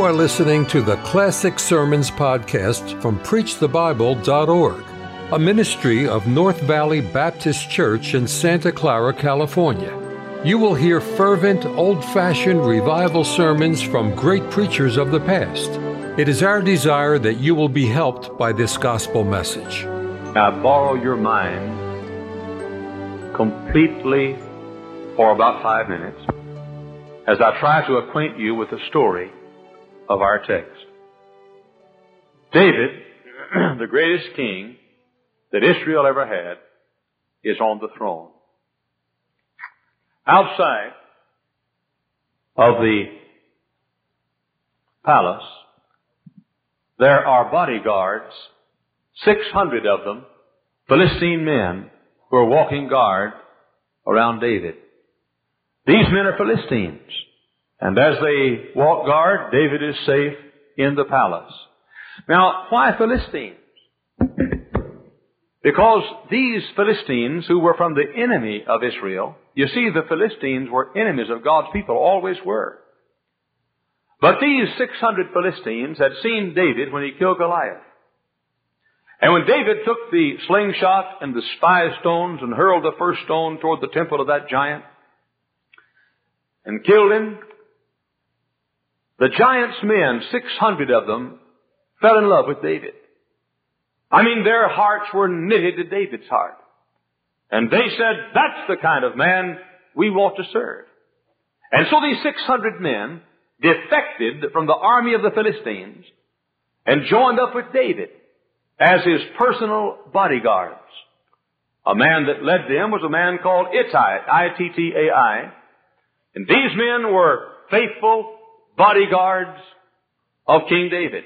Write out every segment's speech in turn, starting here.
You are listening to the Classic Sermons podcast from PreachTheBible.org, a ministry of North Valley Baptist Church in Santa Clara, California. You will hear fervent, old fashioned revival sermons from great preachers of the past. It is our desire that you will be helped by this gospel message. I borrow your mind completely for about five minutes as I try to acquaint you with the story of our text. David, the greatest king that Israel ever had, is on the throne. Outside of the palace, there are bodyguards, 600 of them, Philistine men, who are walking guard around David. These men are Philistines. And as they walk guard, David is safe in the palace. Now, why Philistines? Because these Philistines, who were from the enemy of Israel, you see, the Philistines were enemies of God's people, always were. But these 600 Philistines had seen David when he killed Goliath. And when David took the slingshot and the spy stones and hurled the first stone toward the temple of that giant and killed him, the giant's men, 600 of them, fell in love with David. I mean, their hearts were knitted to David's heart. And they said, that's the kind of man we want to serve. And so these 600 men defected from the army of the Philistines and joined up with David as his personal bodyguards. A man that led them was a man called Ittai, I-T-T-A-I. And these men were faithful bodyguards of King David.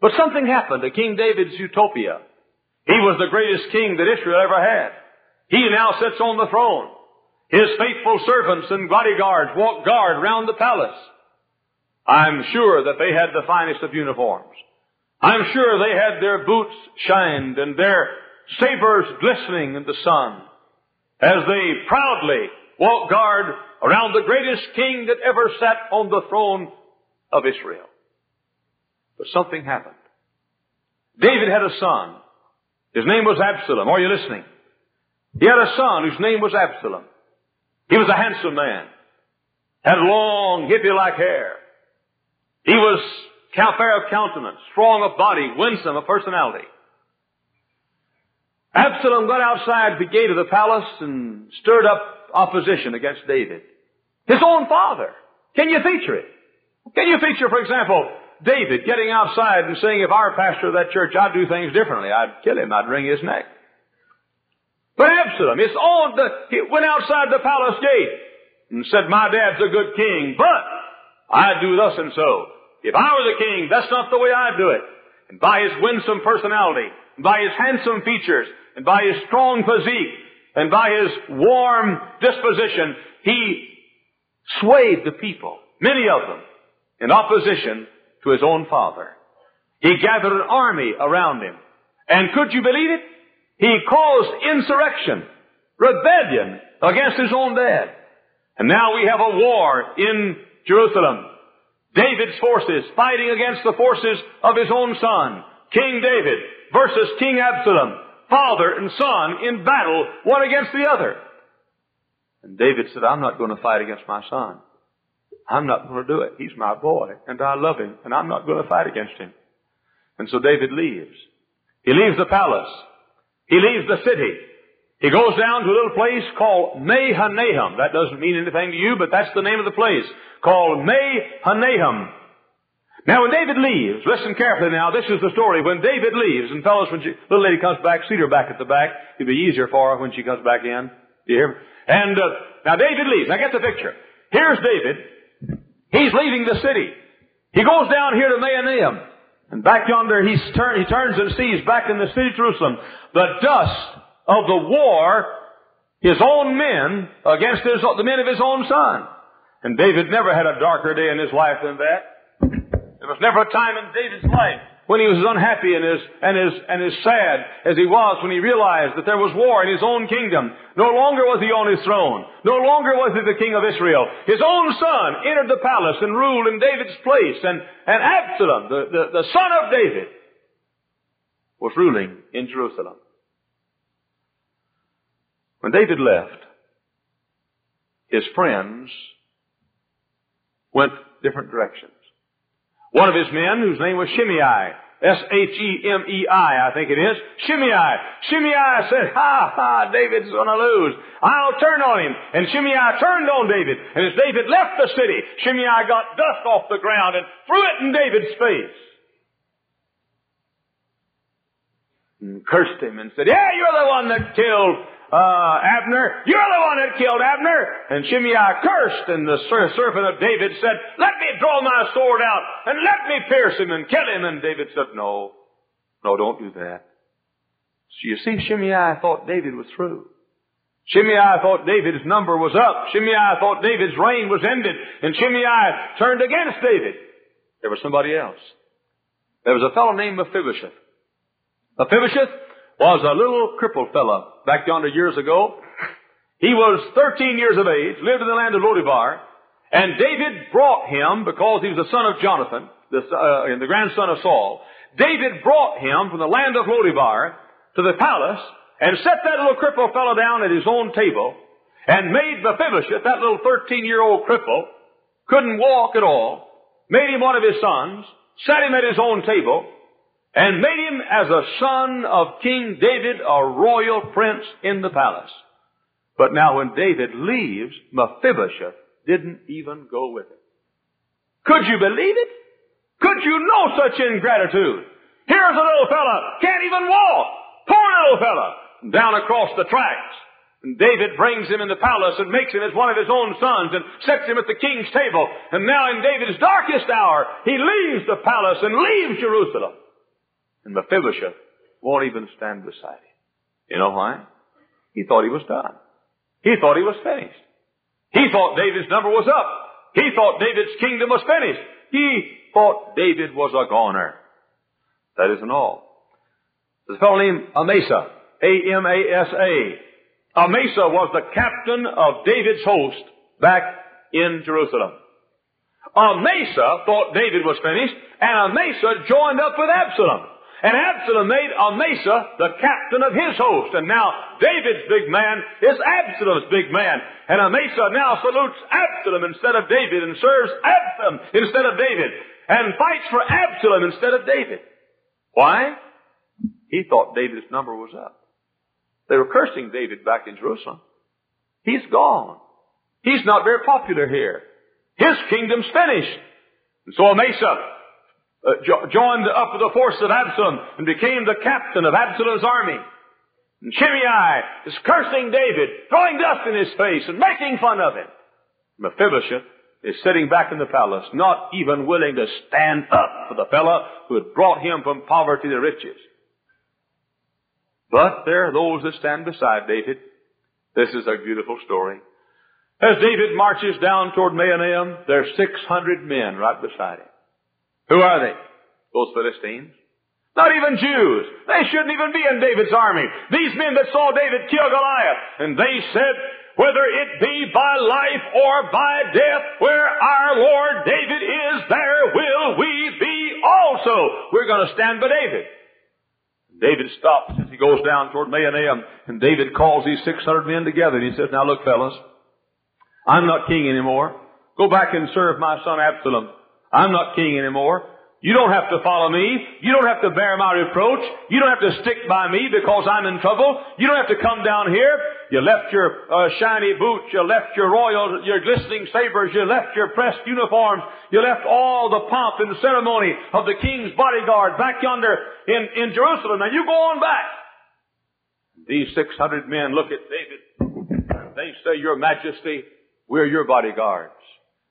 But something happened to King David's utopia. He was the greatest king that Israel ever had. He now sits on the throne. His faithful servants and bodyguards walk guard round the palace. I'm sure that they had the finest of uniforms. I'm sure they had their boots shined and their sabers glistening in the sun as they proudly walk guard around the greatest king that ever sat on the throne of Israel. But something happened. David had a son. His name was Absalom. Are you listening? He had a son whose name was Absalom. He was a handsome man. Had long, hippie-like hair. He was fair of countenance, strong of body, winsome of personality. Absalom got outside the gate of the palace and stirred up opposition against David. His own father. Can you feature it? Can you feature, for example, David getting outside and saying, if our pastor of that church, I'd do things differently. I'd kill him. I'd wring his neck. But Absalom, his own, the, he went outside the palace gate and said, my dad's a good king, but I'd do thus and so. If I were the king, that's not the way I'd do it. And by his winsome personality, and by his handsome features, and by his strong physique, and by his warm disposition, he swayed the people, many of them, in opposition to his own father. He gathered an army around him. And could you believe it? He caused insurrection, rebellion against his own dad. And now we have a war in Jerusalem. David's forces fighting against the forces of his own son, King David, versus King Absalom father and son in battle, one against the other. And David said, I'm not going to fight against my son. I'm not going to do it. He's my boy, and I love him, and I'm not going to fight against him. And so David leaves. He leaves the palace. He leaves the city. He goes down to a little place called Mahanaim. That doesn't mean anything to you, but that's the name of the place. Called Mahanaim. Now when David leaves, listen carefully now, this is the story. When David leaves, and fellows, when she, little lady comes back, seat her back at the back. It'll be easier for her when she comes back in. Do you hear me? And, uh, now David leaves. Now get the picture. Here's David. He's leaving the city. He goes down here to Mahanaim. And back yonder, he's turn, he turns and sees back in the city of Jerusalem the dust of the war, his own men against his, the men of his own son. And David never had a darker day in his life than that. There was never a time in David's life when he was as unhappy and as, and as, and as sad as he was when he realized that there was war in his own kingdom. No longer was he on his throne. No longer was he the king of Israel. His own son entered the palace and ruled in David's place. And, and Absalom, the, the, the son of David, was ruling in Jerusalem. When David left, his friends went different directions. One of his men, whose name was Shimei, S-H-E-M-E-I, I think it is, Shimei. Shimei said, ha ha, David's gonna lose. I'll turn on him. And Shimei turned on David. And as David left the city, Shimei got dust off the ground and threw it in David's face. And cursed him and said, yeah, you're the one that killed uh, Abner, you're the one that killed Abner. And Shimei cursed, and the servant of David said, let me draw my sword out, and let me pierce him and kill him. And David said, no, no, don't do that. So you see, Shimei thought David was through. Shimei thought David's number was up. Shimei thought David's reign was ended. And Shimei turned against David. There was somebody else. There was a fellow named Mephibosheth. Mephibosheth was a little crippled fellow back yonder years ago. He was 13 years of age, lived in the land of Lodebar, and David brought him, because he was the son of Jonathan, the, uh, the grandson of Saul, David brought him from the land of Lodebar to the palace and set that little crippled fellow down at his own table and made Mephibosheth, that little 13 year old cripple, couldn't walk at all, made him one of his sons, sat him at his own table, and made him as a son of King David, a royal prince in the palace. But now when David leaves, Mephibosheth didn't even go with him. Could you believe it? Could you know such ingratitude? Here's a little fella, can't even walk. Poor little fella. Down across the tracks. And David brings him in the palace and makes him as one of his own sons and sets him at the king's table. And now in David's darkest hour, he leaves the palace and leaves Jerusalem. And Mephibosheth won't even stand beside him. You know why? He thought he was done. He thought he was finished. He thought David's number was up. He thought David's kingdom was finished. He thought David was a goner. That isn't all. There's a fellow named Amasa. A-M-A-S-A. Amasa was the captain of David's host back in Jerusalem. Amasa thought David was finished, and Amasa joined up with Absalom. And Absalom made Amasa the captain of his host. And now David's big man is Absalom's big man. And Amasa now salutes Absalom instead of David and serves Absalom instead of David and fights for Absalom instead of David. Why? He thought David's number was up. They were cursing David back in Jerusalem. He's gone. He's not very popular here. His kingdom's finished. And so Amasa uh, jo- joined up with the force of Absalom and became the captain of Absalom's army. And Shimei is cursing David, throwing dust in his face and making fun of him. Mephibosheth is sitting back in the palace, not even willing to stand up for the fellow who had brought him from poverty to riches. But there are those that stand beside David. This is a beautiful story. As David marches down toward Mahanaim, there are 600 men right beside him. Who are they? Those Philistines. Not even Jews. They shouldn't even be in David's army. These men that saw David kill Goliath. And they said, whether it be by life or by death, where our Lord David is, there will we be also. We're going to stand by David. David stops as he goes down toward Mahanaim, and David calls these 600 men together, and he says, now look fellas, I'm not king anymore. Go back and serve my son Absalom. I'm not king anymore. You don't have to follow me. You don't have to bear my reproach. You don't have to stick by me because I'm in trouble. You don't have to come down here. You left your uh, shiny boots. You left your royal, your glistening sabers. You left your pressed uniforms. You left all the pomp and ceremony of the king's bodyguard back yonder in, in Jerusalem. Now you go on back. These 600 men look at David. They say, Your Majesty, we're your bodyguards.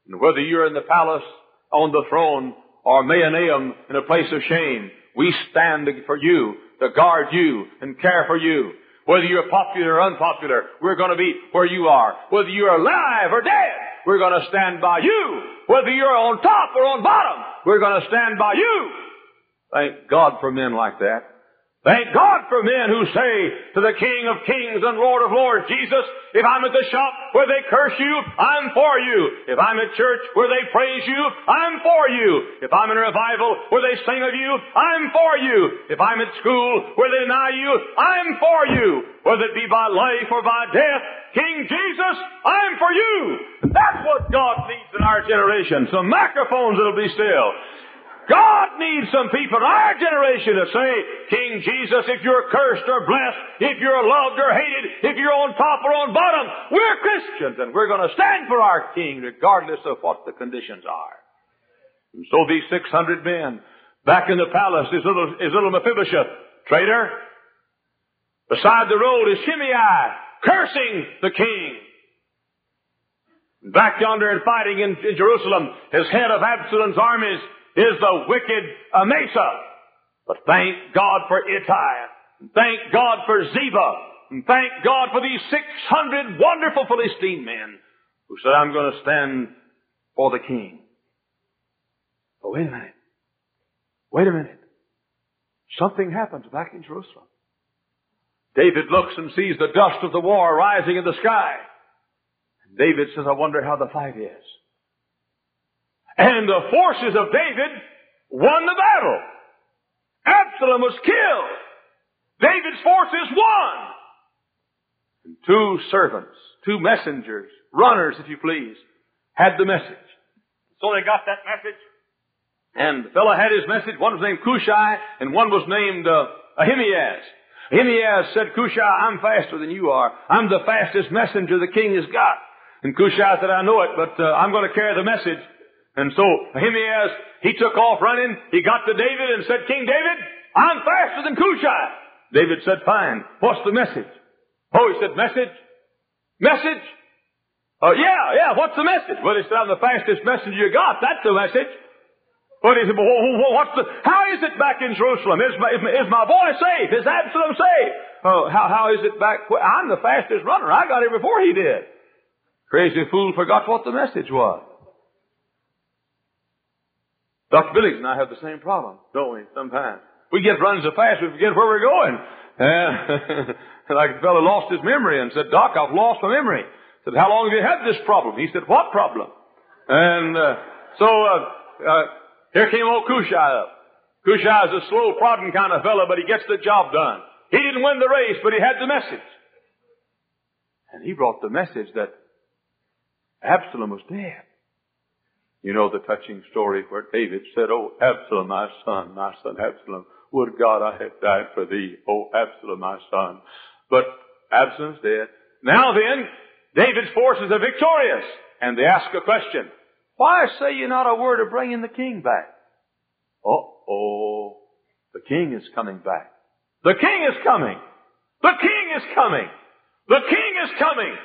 And whether you're in the palace on the throne or Mahanaim in a place of shame. We stand for you, to guard you and care for you. Whether you're popular or unpopular, we're going to be where you are. Whether you're alive or dead, we're going to stand by you. Whether you're on top or on bottom, we're going to stand by you. Thank God for men like that. Thank God for men who say to the King of Kings and Lord of Lords, Jesus, if I'm at the shop where they curse you, I'm for you. If I'm at church where they praise you, I'm for you. If I'm in revival where they sing of you, I'm for you. If I'm at school where they deny you, I'm for you. Whether it be by life or by death, King Jesus, I'm for you. That's what God needs in our generation. Some microphones that'll be still. God needs some people in our generation to say, King Jesus, if you're cursed or blessed, if you're loved or hated, if you're on top or on bottom, we're Christians and we're going to stand for our King regardless of what the conditions are. And so these 600 men back in the palace is little, is little Mephibosheth, traitor. Beside the road is Shimei, cursing the king. Back yonder and fighting in, in Jerusalem is head of Absalom's armies is the wicked uh, Amasa. But thank God for Ittai. And thank God for Ziba. And thank God for these 600 wonderful Philistine men who said, I'm going to stand for the king. But wait a minute. Wait a minute. Something happens back in Jerusalem. David looks and sees the dust of the war rising in the sky. And David says, I wonder how the fight is. And the forces of David won the battle. Absalom was killed. David's forces won. And two servants, two messengers, runners, if you please, had the message. So they got that message. And the fellow had his message. One was named Cushai, and one was named uh, Ahimaaz. Ahimaaz said, Cushai, I'm faster than you are. I'm the fastest messenger the king has got. And Cushai said, I know it, but uh, I'm going to carry the message. And so Ahimaaz, he took off running. He got to David and said, King David, I'm faster than Cushai. David said, fine. What's the message? Oh, he said, message? Message? Oh, yeah, yeah, what's the message? Well, he said, I'm the fastest messenger you got. That's the message. But he said, well, what's the, how is it back in Jerusalem? Is my, is my boy safe? Is Absalom safe? Oh, how, how is it back? I'm the fastest runner. I got here before he did. Crazy fool forgot what the message was. Dr. Billings and I have the same problem, don't we, sometimes? We get running so fast we forget where we're going. And like a fellow lost his memory and said, Doc, I've lost my memory. I said, how long have you had this problem? He said, what problem? And uh, so uh, uh, here came old Cushai up. Cushai is a slow, prodding kind of fellow, but he gets the job done. He didn't win the race, but he had the message. And he brought the message that Absalom was dead. You know the touching story where David said, Oh, Absalom, my son, my son Absalom, would God I had died for thee, oh, Absalom, my son. But Absalom's dead. Now then, David's forces are victorious, and they ask a question. Why say you not a word of bringing the king back? Oh oh, the king is coming back. The king is coming. The king is coming. The king is coming.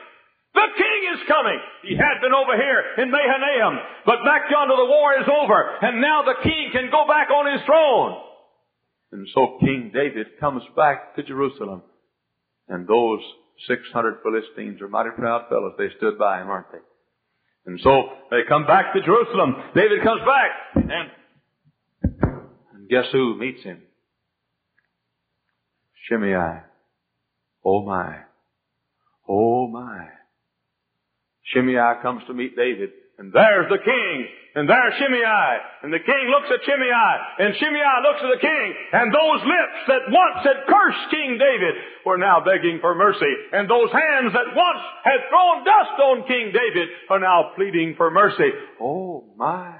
The king is coming. He had been over here in Mahanaim, but back yonder the war is over, and now the king can go back on his throne. And so King David comes back to Jerusalem, and those 600 Philistines are mighty proud fellows. They stood by him, aren't they? And so they come back to Jerusalem. David comes back, and, and guess who meets him? Shimei. Oh my. Oh my. Shimei comes to meet David. And there's the king. And there's Shimei. And the king looks at Shimei. And Shimei looks at the king. And those lips that once had cursed King David were now begging for mercy. And those hands that once had thrown dust on King David are now pleading for mercy. Oh my.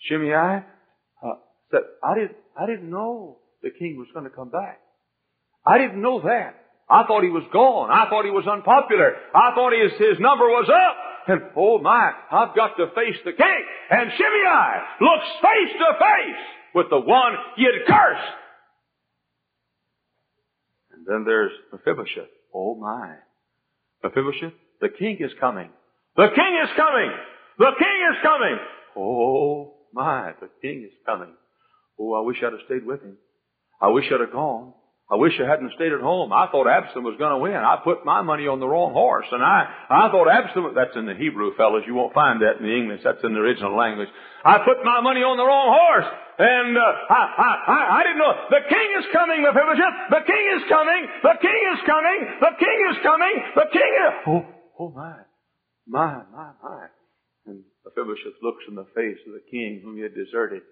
Shimei uh, said, I didn't, I didn't know the king was going to come back. I didn't know that. I thought he was gone. I thought he was unpopular. I thought his, his number was up. And oh my, I've got to face the king. And Shimei looks face to face with the one he had cursed. And then there's Mephibosheth. Oh my. Mephibosheth, the king is coming. The king is coming. The king is coming. Oh my, the king is coming. Oh, I wish I'd have stayed with him. I wish I'd have gone. I wish I hadn't stayed at home. I thought Absalom was going to win. I put my money on the wrong horse, and I, I thought Absalom, that's in the Hebrew, fellas. You won't find that in the English. That's in the original language. I put my money on the wrong horse. And uh, I, I, I, I didn't know. The king is coming, Mephibosheth. The king is coming. The king is coming. The king is coming. The king is... Oh, oh my. My, my, my. And Mephibosheth looks in the face of the king whom he had deserted.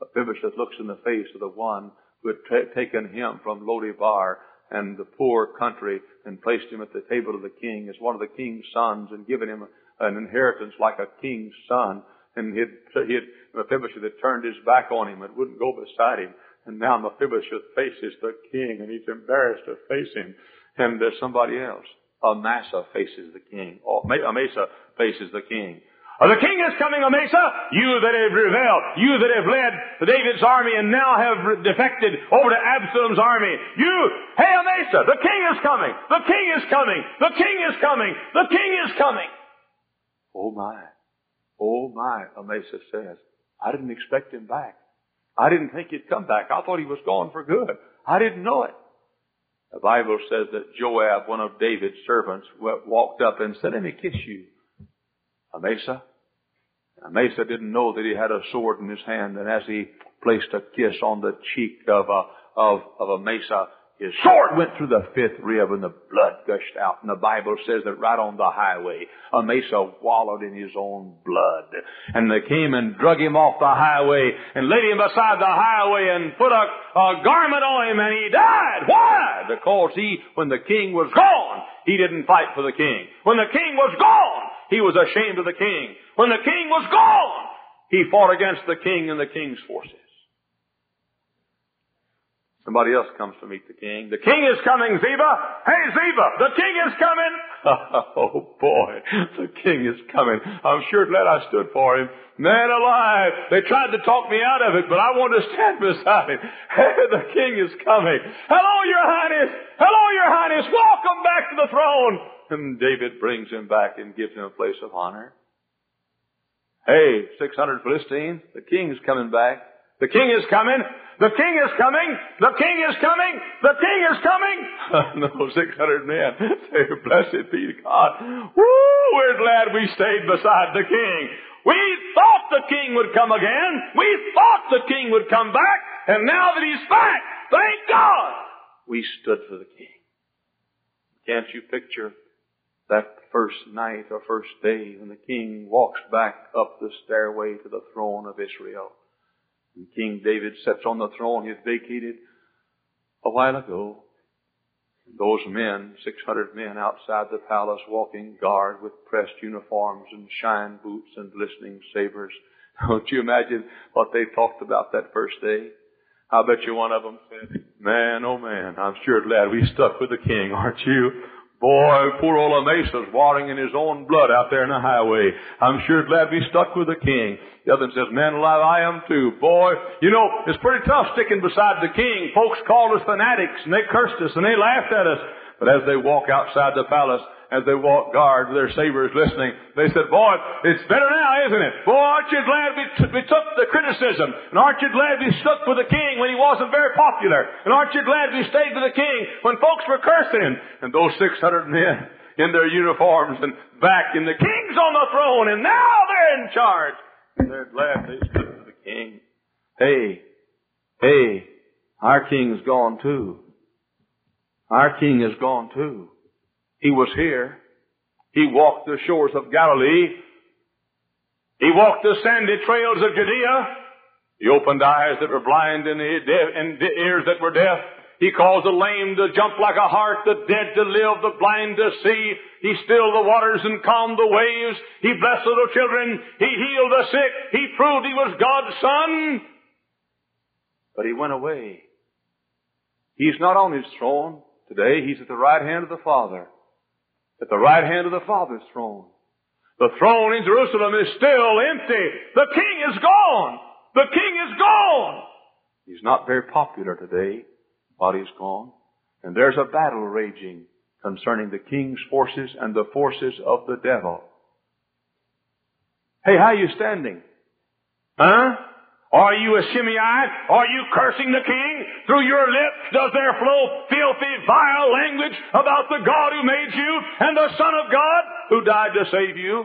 Mephibosheth looks in the face of the one who had t- taken him from Lodebar and the poor country and placed him at the table of the king as one of the king's sons and given him an inheritance like a king's son. And he had, he had, Mephibosheth had turned his back on him and wouldn't go beside him. And now Mephibosheth faces the king and he's embarrassed to face him. And there's somebody else. Amasa faces the king. Oh, or Amasa faces the king. Uh, the king is coming, Amasa. You that have rebelled, you that have led David's army and now have defected over to Absalom's army. You, hey Amasa, the king is coming. The king is coming. The king is coming. The king is coming. Oh my. Oh my, Amasa says. I didn't expect him back. I didn't think he'd come back. I thought he was gone for good. I didn't know it. The Bible says that Joab, one of David's servants, walked up and said, let me kiss you. Amasa. Amasa didn't know that he had a sword in his hand, and as he placed a kiss on the cheek of, a, of, of Amasa, his sword went through the fifth rib and the blood gushed out. And the Bible says that right on the highway, Amasa wallowed in his own blood. And they came and drug him off the highway and laid him beside the highway and put a, a garment on him and he died. Why? Because he, when the king was gone, he didn't fight for the king. When the king was gone, he was ashamed of the king. When the king was gone, he fought against the king and the king's forces. Somebody else comes to meet the king. The king is coming, Ziba. Hey, Ziba, the king is coming. oh boy, the king is coming. I'm sure glad I stood for him. Man alive, they tried to talk me out of it, but I want to stand beside him. Hey, the king is coming. Hello, your highness. Hello, your highness. Welcome back to the throne. And David brings him back and gives him a place of honor. Hey, 600 Philistines, the king's coming back. The king is coming. The king is coming. The king is coming. The king is coming. no, 600 men. Blessed be God. Woo, we're glad we stayed beside the king. We thought the king would come again. We thought the king would come back. And now that he's back, thank God, we stood for the king. Can't you picture that first night or first day when the king walks back up the stairway to the throne of Israel? And King David sits on the throne he had vacated a while ago. Those men, 600 men outside the palace walking guard with pressed uniforms and shine boots and glistening sabers. Don't you imagine what they talked about that first day? I bet you one of them said, man, oh man, I'm sure glad we stuck with the king, aren't you? Boy, poor old Amasa's watering in his own blood out there in the highway. I'm sure glad we stuck with the king. The other one says, man alive, I am too. Boy, you know, it's pretty tough sticking beside the king. Folks called us fanatics and they cursed us and they laughed at us. But as they walk outside the palace, as they walked guard with their sabers listening, they said, boy, it's better now, isn't it? Boy, aren't you glad we, t- we took the criticism? And aren't you glad we stuck with the king when he wasn't very popular? And aren't you glad we stayed with the king when folks were cursing him? And those 600 men in their uniforms and back and the king's on the throne and now they're in charge. And they're glad they stood with the king. Hey, hey, our king's gone too. Our king is gone too. He was here. He walked the shores of Galilee. He walked the sandy trails of Judea. He opened eyes that were blind and, ears that were deaf. He caused the lame to jump like a hart, the dead to live, the blind to see. He stilled the waters and calmed the waves. He blessed little children. He healed the sick. He proved he was God's son. But he went away. He's not on his throne today. He's at the right hand of the Father at the right hand of the Father's throne. The throne in Jerusalem is still empty. The king is gone. The king is gone. He's not very popular today, but he's gone. And there's a battle raging concerning the king's forces and the forces of the devil. Hey, how are you standing? Huh? Are you a Shimei? Are you cursing the king? Through your lips does there flow filthy, vile language about the God who made you and the Son of God who died to save you?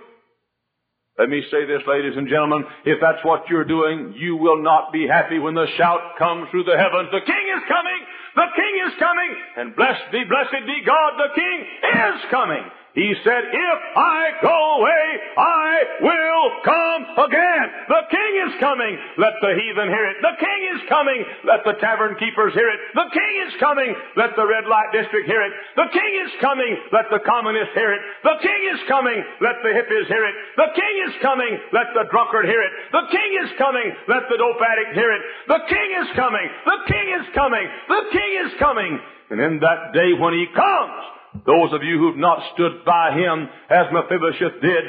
Let me say this, ladies and gentlemen. If that's what you're doing, you will not be happy when the shout comes through the heavens. The King is coming! The King is coming! And blessed be, blessed be God, the King is coming! He said, if I go away, I will come again. The King is coming. Let the heathen hear it. The King is coming. Let the tavern keepers hear it. The King is coming. Let the red light district hear it. The King is coming. Let the communists hear it. The King is coming. Let the hippies hear it. The King is coming. Let the drunkard hear it. The King is coming. Let the dope addict hear it. The King is coming. The King is coming. The King is coming. And in that day when He comes, those of you who've not stood by him as Mephibosheth did,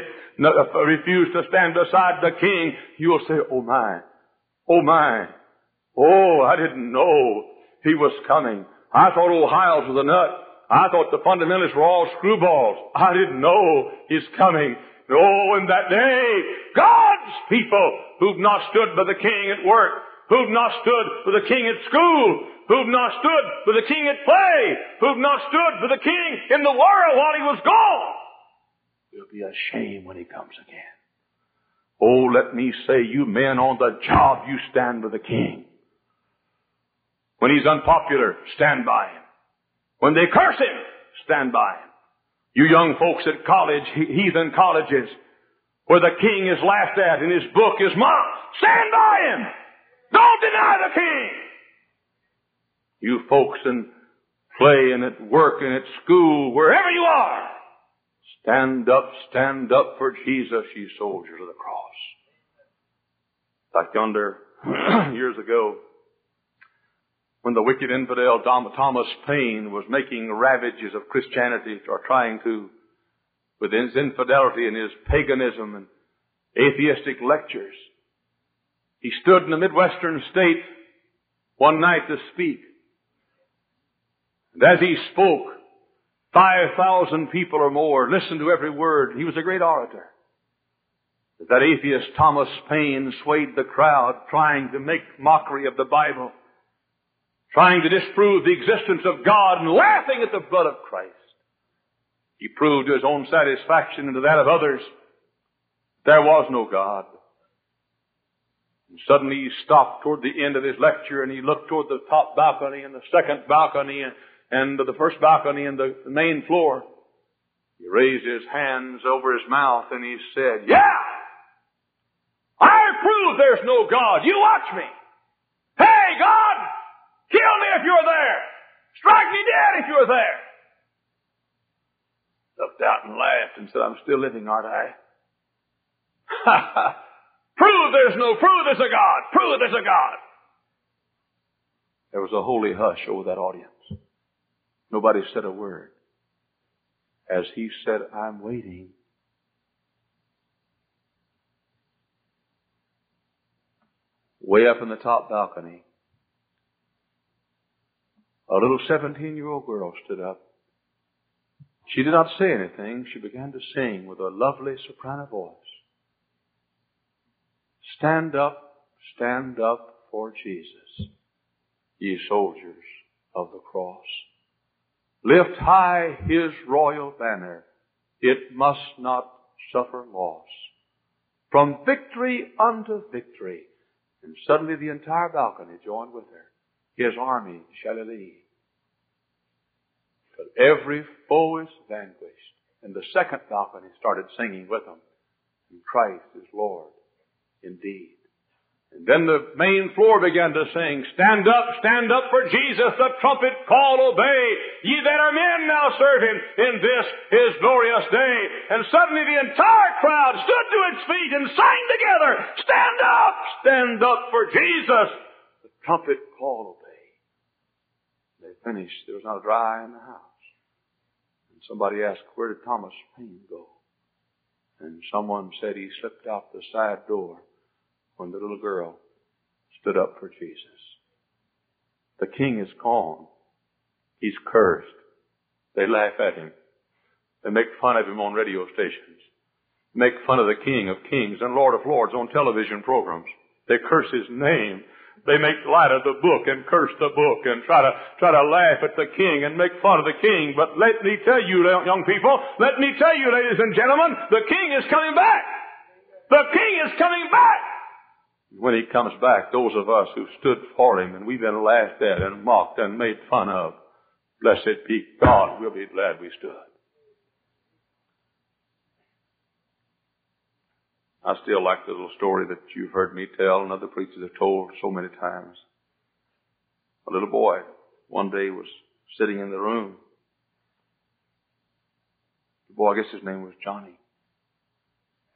uh, refused to stand beside the king, you'll say, oh my, oh my, oh, I didn't know he was coming. I thought Hyles was a nut. I thought the fundamentalists were all screwballs. I didn't know he's coming. Oh, in that day, God's people who've not stood by the king at work, who've not stood for the king at school, who've not stood for the king at play, who've not stood for the king in the world while he was gone, will be ashamed when he comes again. Oh, let me say, you men on the job, you stand with the king. When he's unpopular, stand by him. When they curse him, stand by him. You young folks at college, heathen colleges, where the king is laughed at and his book is mocked, stand by him. Don't deny the king. You folks in play and at work and at school, wherever you are, stand up, stand up for Jesus, ye soldiers of the cross. Like yonder, years ago, when the wicked infidel Thomas Paine was making ravages of Christianity or trying to, with his infidelity and his paganism and atheistic lectures, he stood in a Midwestern state one night to speak. And as he spoke, 5,000 people or more listened to every word. He was a great orator. That atheist Thomas Paine swayed the crowd trying to make mockery of the Bible, trying to disprove the existence of God and laughing at the blood of Christ. He proved to his own satisfaction and to that of others there was no God. And suddenly he stopped toward the end of his lecture and he looked toward the top balcony and the second balcony and and the first balcony and the main floor. He raised his hands over his mouth and he said, Yeah! I prove there's no God. You watch me. Hey, God! Kill me if you're there. Strike me dead if you're there. Looked out and laughed and said, I'm still living, aren't I? prove there's no, prove there's a God. Prove there's a God. There was a holy hush over that audience. Nobody said a word. As he said, I'm waiting. Way up in the top balcony, a little 17 year old girl stood up. She did not say anything. She began to sing with a lovely soprano voice. Stand up, stand up for Jesus, ye soldiers of the cross. Lift high his royal banner. It must not suffer loss. From victory unto victory. And suddenly the entire balcony joined with her. His army shall lead. But every foe is vanquished. And the second balcony started singing with them. And Christ is Lord indeed. And then the main floor began to sing, Stand up, stand up for Jesus, the trumpet call obey. Ye that are men now serve him in this his glorious day. And suddenly the entire crowd stood to its feet and sang together, Stand up, stand up for Jesus, the trumpet call obey. They finished. There was not a dry in the house. And somebody asked, Where did Thomas Paine go? And someone said he slipped out the side door when the little girl stood up for Jesus. The king is gone. He's cursed. They laugh at him. They make fun of him on radio stations. Make fun of the King of Kings and Lord of Lords on television programs. They curse his name. They make light of the book and curse the book and try to, try to laugh at the king and make fun of the king. But let me tell you, young people, let me tell you, ladies and gentlemen, the king is coming back. The king is coming back. When he comes back, those of us who stood for him and we've been laughed at and mocked and made fun of, blessed be God, we'll be glad we stood. I still like the little story that you've heard me tell and other preachers have told so many times. A little boy one day was sitting in the room. The boy, I guess his name was Johnny.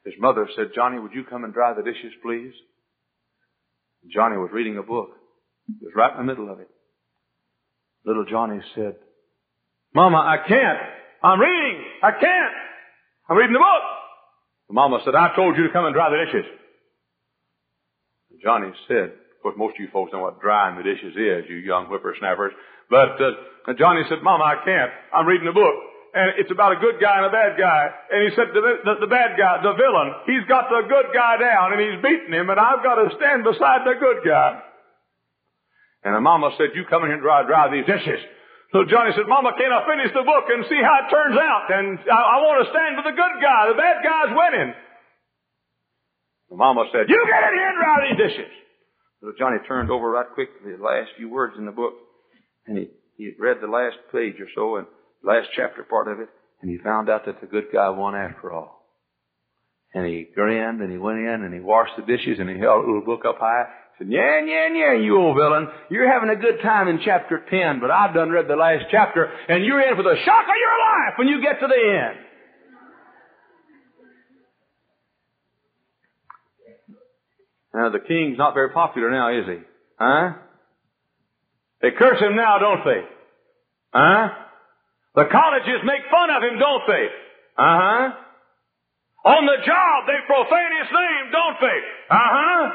His mother said, Johnny, would you come and dry the dishes, please? Johnny was reading a book. He was right in the middle of it. Little Johnny said, Mama, I can't. I'm reading. I can't. I'm reading the book. The mama said, I told you to come and dry the dishes. Johnny said, of course, most of you folks know what drying the dishes is, you young whippersnappers. But uh, Johnny said, Mama, I can't. I'm reading the book. And it's about a good guy and a bad guy. And he said, the, the, the bad guy, the villain, he's got the good guy down and he's beating him and I've got to stand beside the good guy. And the mama said, you come in here and dry, dry these dishes. So Johnny said, Mama, can I finish the book and see how it turns out? And I, I want to stand with the good guy. The bad guy's winning. The mama said, you get in here and dry these dishes. So Johnny turned over right quick the last few words in the book. And he, he read the last page or so and last chapter part of it. And he found out that the good guy won after all. And he grinned and he went in and he washed the dishes and he held a little book up high said, yeah, yeah, yeah, you old villain. You're having a good time in chapter 10, but I've done read the last chapter, and you're in for the shock of your life when you get to the end. Now, the king's not very popular now, is he? Huh? They curse him now, don't they? Huh? The colleges make fun of him, don't they? Uh-huh. On the job, they profane his name, don't they? Uh-huh.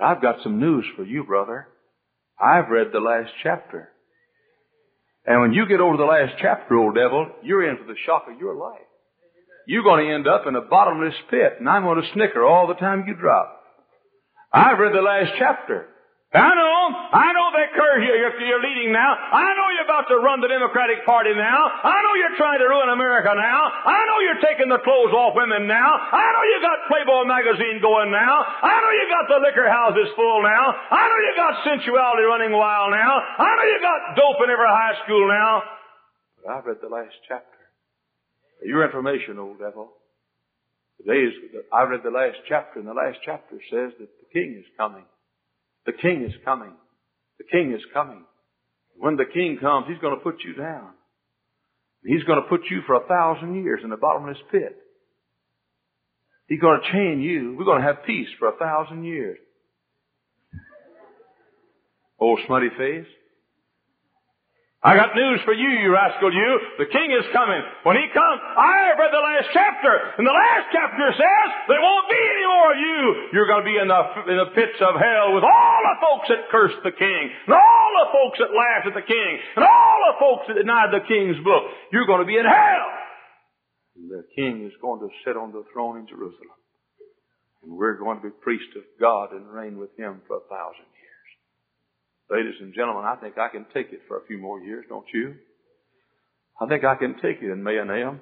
I've got some news for you, brother. I've read the last chapter. And when you get over the last chapter, old devil, you're in for the shock of your life. You're going to end up in a bottomless pit, and I'm going to snicker all the time you drop. I've read the last chapter. I know, I know that curse you're, you're leading now. I know you're about to run the Democratic Party now. I know you're trying to ruin America now. I know you're taking the clothes off women now. I know you got Playboy magazine going now. I know you got the liquor houses full now. I know you got sensuality running wild now. I know you got dope in every high school now. But I've read the last chapter. Your information, old devil. Today's, I read the last chapter, and the last chapter says that the king is coming. The king is coming. The king is coming. When the king comes, he's going to put you down. He's going to put you for a thousand years in the bottomless pit. He's going to chain you. We're going to have peace for a thousand years. Old smutty face. I got news for you, you rascal, you. The king is coming. When he comes, I have read the last chapter, and the last chapter says there won't be any more of you. You're going to be in the, in the pits of hell with all the folks that cursed the king, and all the folks that laughed at the king, and all the folks that denied the king's book. You're going to be in hell. The king is going to sit on the throne in Jerusalem. And we're going to be priests of God and reign with him for a thousand. Ladies and gentlemen, I think I can take it for a few more years, don't you? I think I can take it in Mahanaim.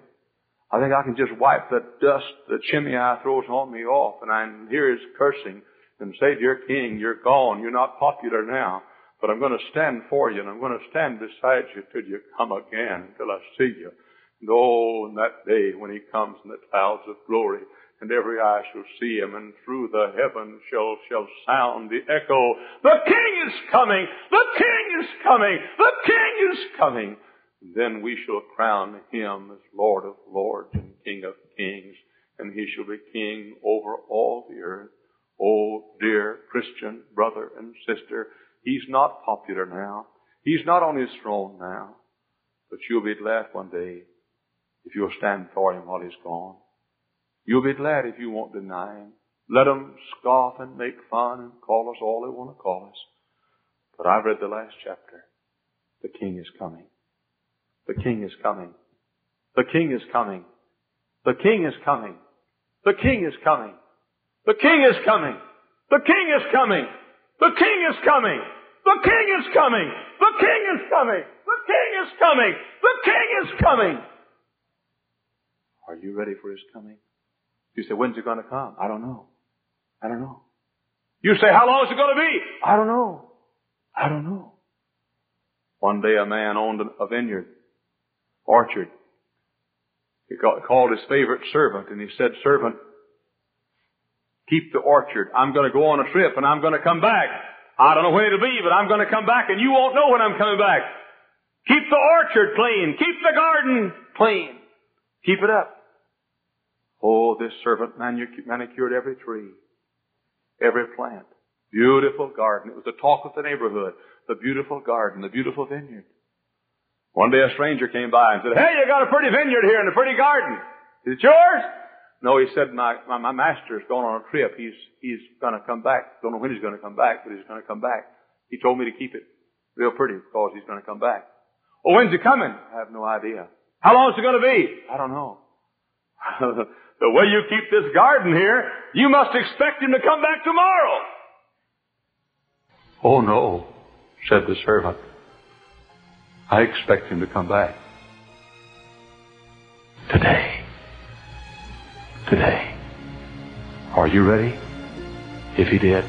I think I can just wipe the dust that Shimei throws on me off and I hear his cursing and say, Dear King, you're gone. You're not popular now. But I'm going to stand for you and I'm going to stand beside you till you come again, till I see you. And oh, in that day when he comes in the clouds of glory, and every eye shall see him, and through the heavens shall, shall sound the echo, The King is coming! The King is coming! The King is coming! Then we shall crown him as Lord of lords and King of kings, and he shall be King over all the earth. Oh, dear Christian brother and sister, he's not popular now. He's not on his throne now. But you'll be glad one day if you'll stand for him while he's gone. You'll be glad if you won't deny Him. Let them scoff and make fun and call us all they want to call us. But I've read the last chapter. The King is coming. The King is coming. The King is coming. The King is coming. The King is coming. The King is coming. The King is coming. The King is coming. The King is coming. The King is coming. The King is coming. The King is coming. Are you ready for His coming? You say, when's it going to come? I don't know. I don't know. You say, how long is it going to be? I don't know. I don't know. One day a man owned a vineyard, orchard. He called his favorite servant and he said, servant, keep the orchard. I'm going to go on a trip and I'm going to come back. I don't know when it'll be, but I'm going to come back and you won't know when I'm coming back. Keep the orchard clean. Keep the garden clean. Keep it up. Oh, this servant manicured every tree, every plant. Beautiful garden. It was the talk of the neighborhood. The beautiful garden, the beautiful vineyard. One day a stranger came by and said, Hey, you got a pretty vineyard here and a pretty garden. Is it yours? No, he said, my, my, my master's going on a trip. He's, he's gonna come back. Don't know when he's gonna come back, but he's gonna come back. He told me to keep it real pretty because he's gonna come back. Oh, when's he coming? I have no idea. How long is it gonna be? I don't know. the way you keep this garden here, you must expect him to come back tomorrow. Oh no, said the servant. I expect him to come back. Today. Today. Are you ready? If he did,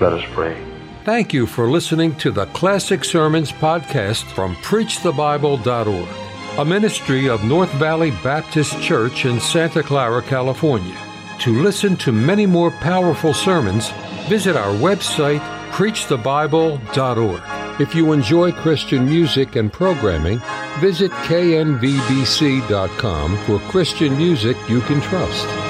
let us pray. Thank you for listening to the Classic Sermons podcast from PreachTheBible.org, a ministry of North Valley Baptist Church in Santa Clara, California. To listen to many more powerful sermons, visit our website, PreachTheBible.org. If you enjoy Christian music and programming, visit knvbc.com for Christian music you can trust.